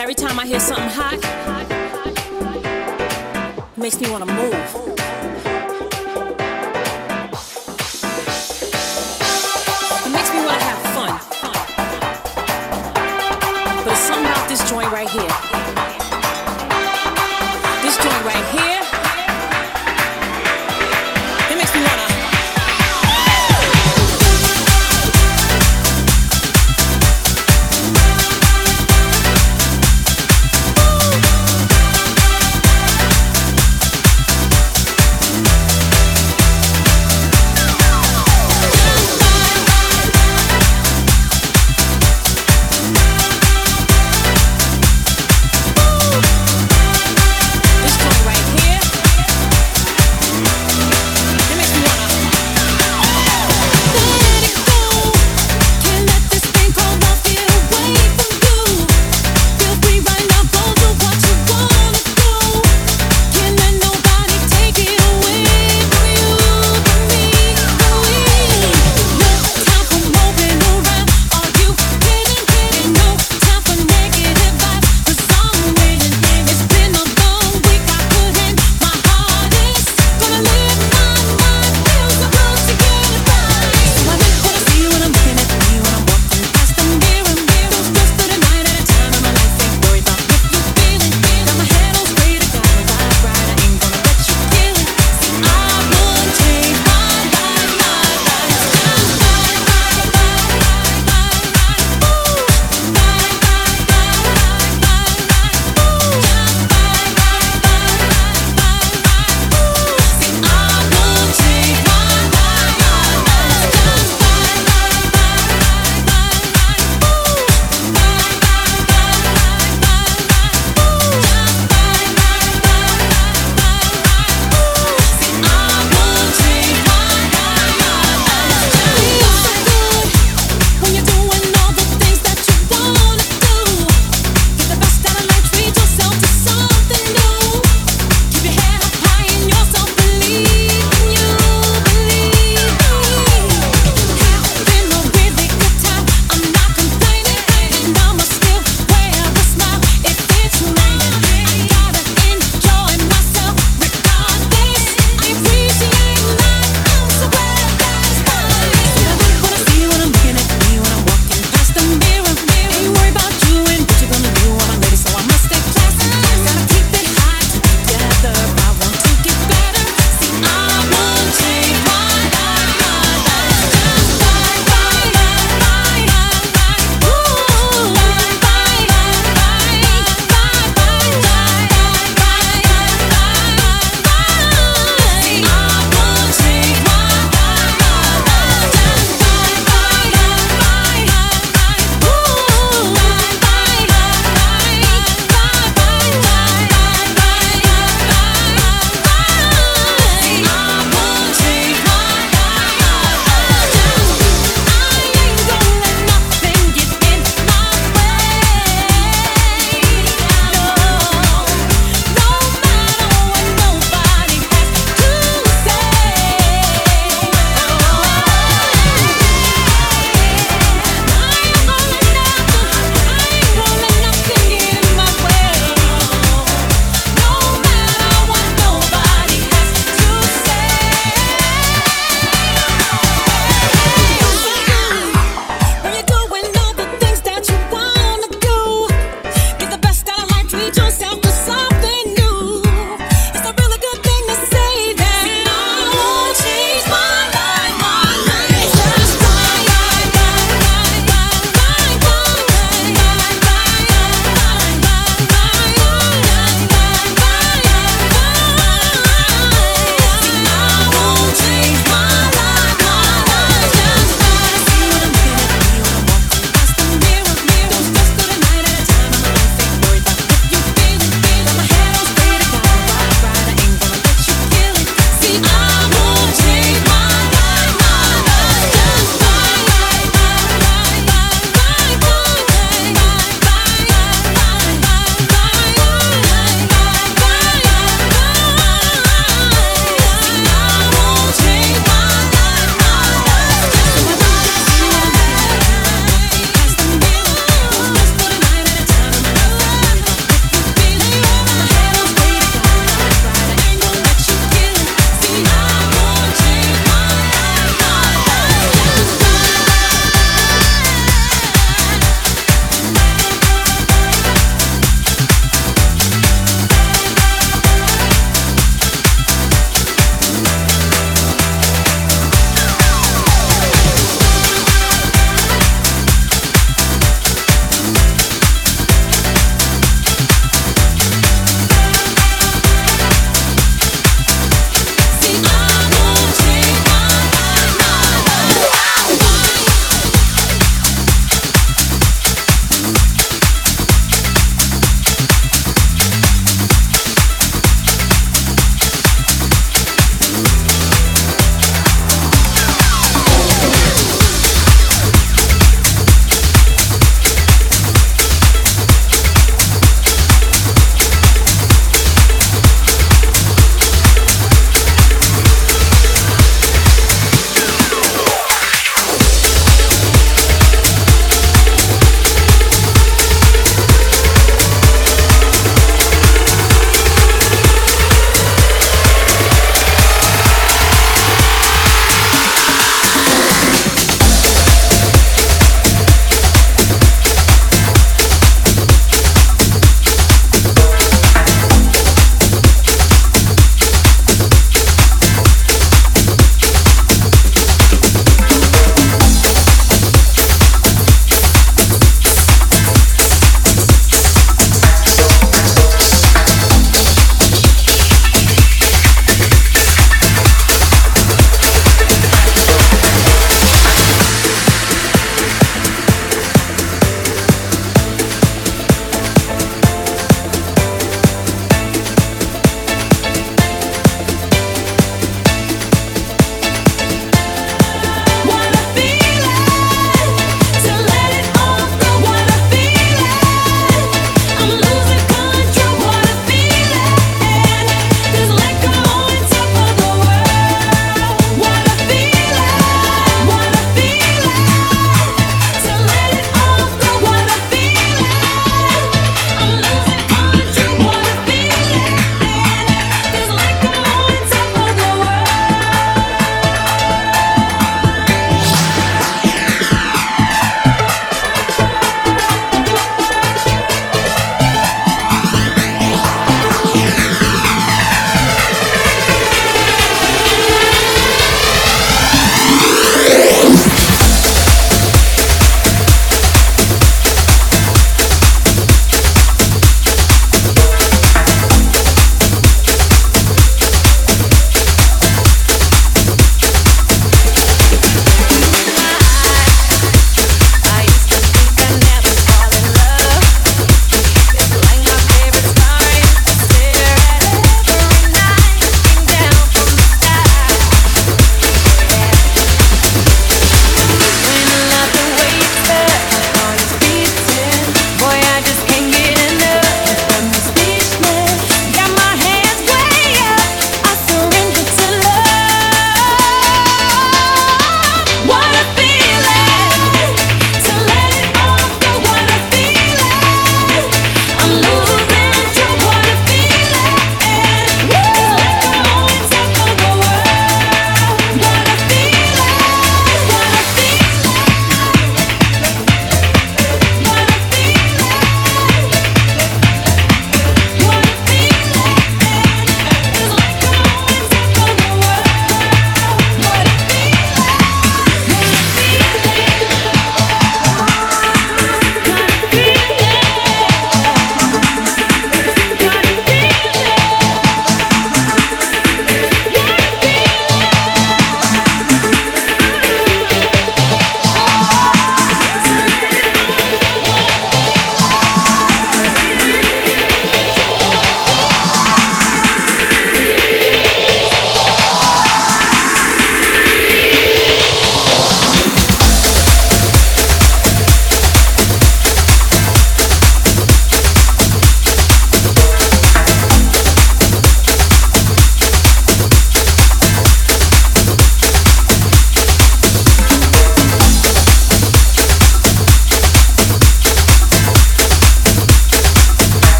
every time I hear something hot, makes me wanna move. It makes me wanna have fun. But it's something about this joint right here.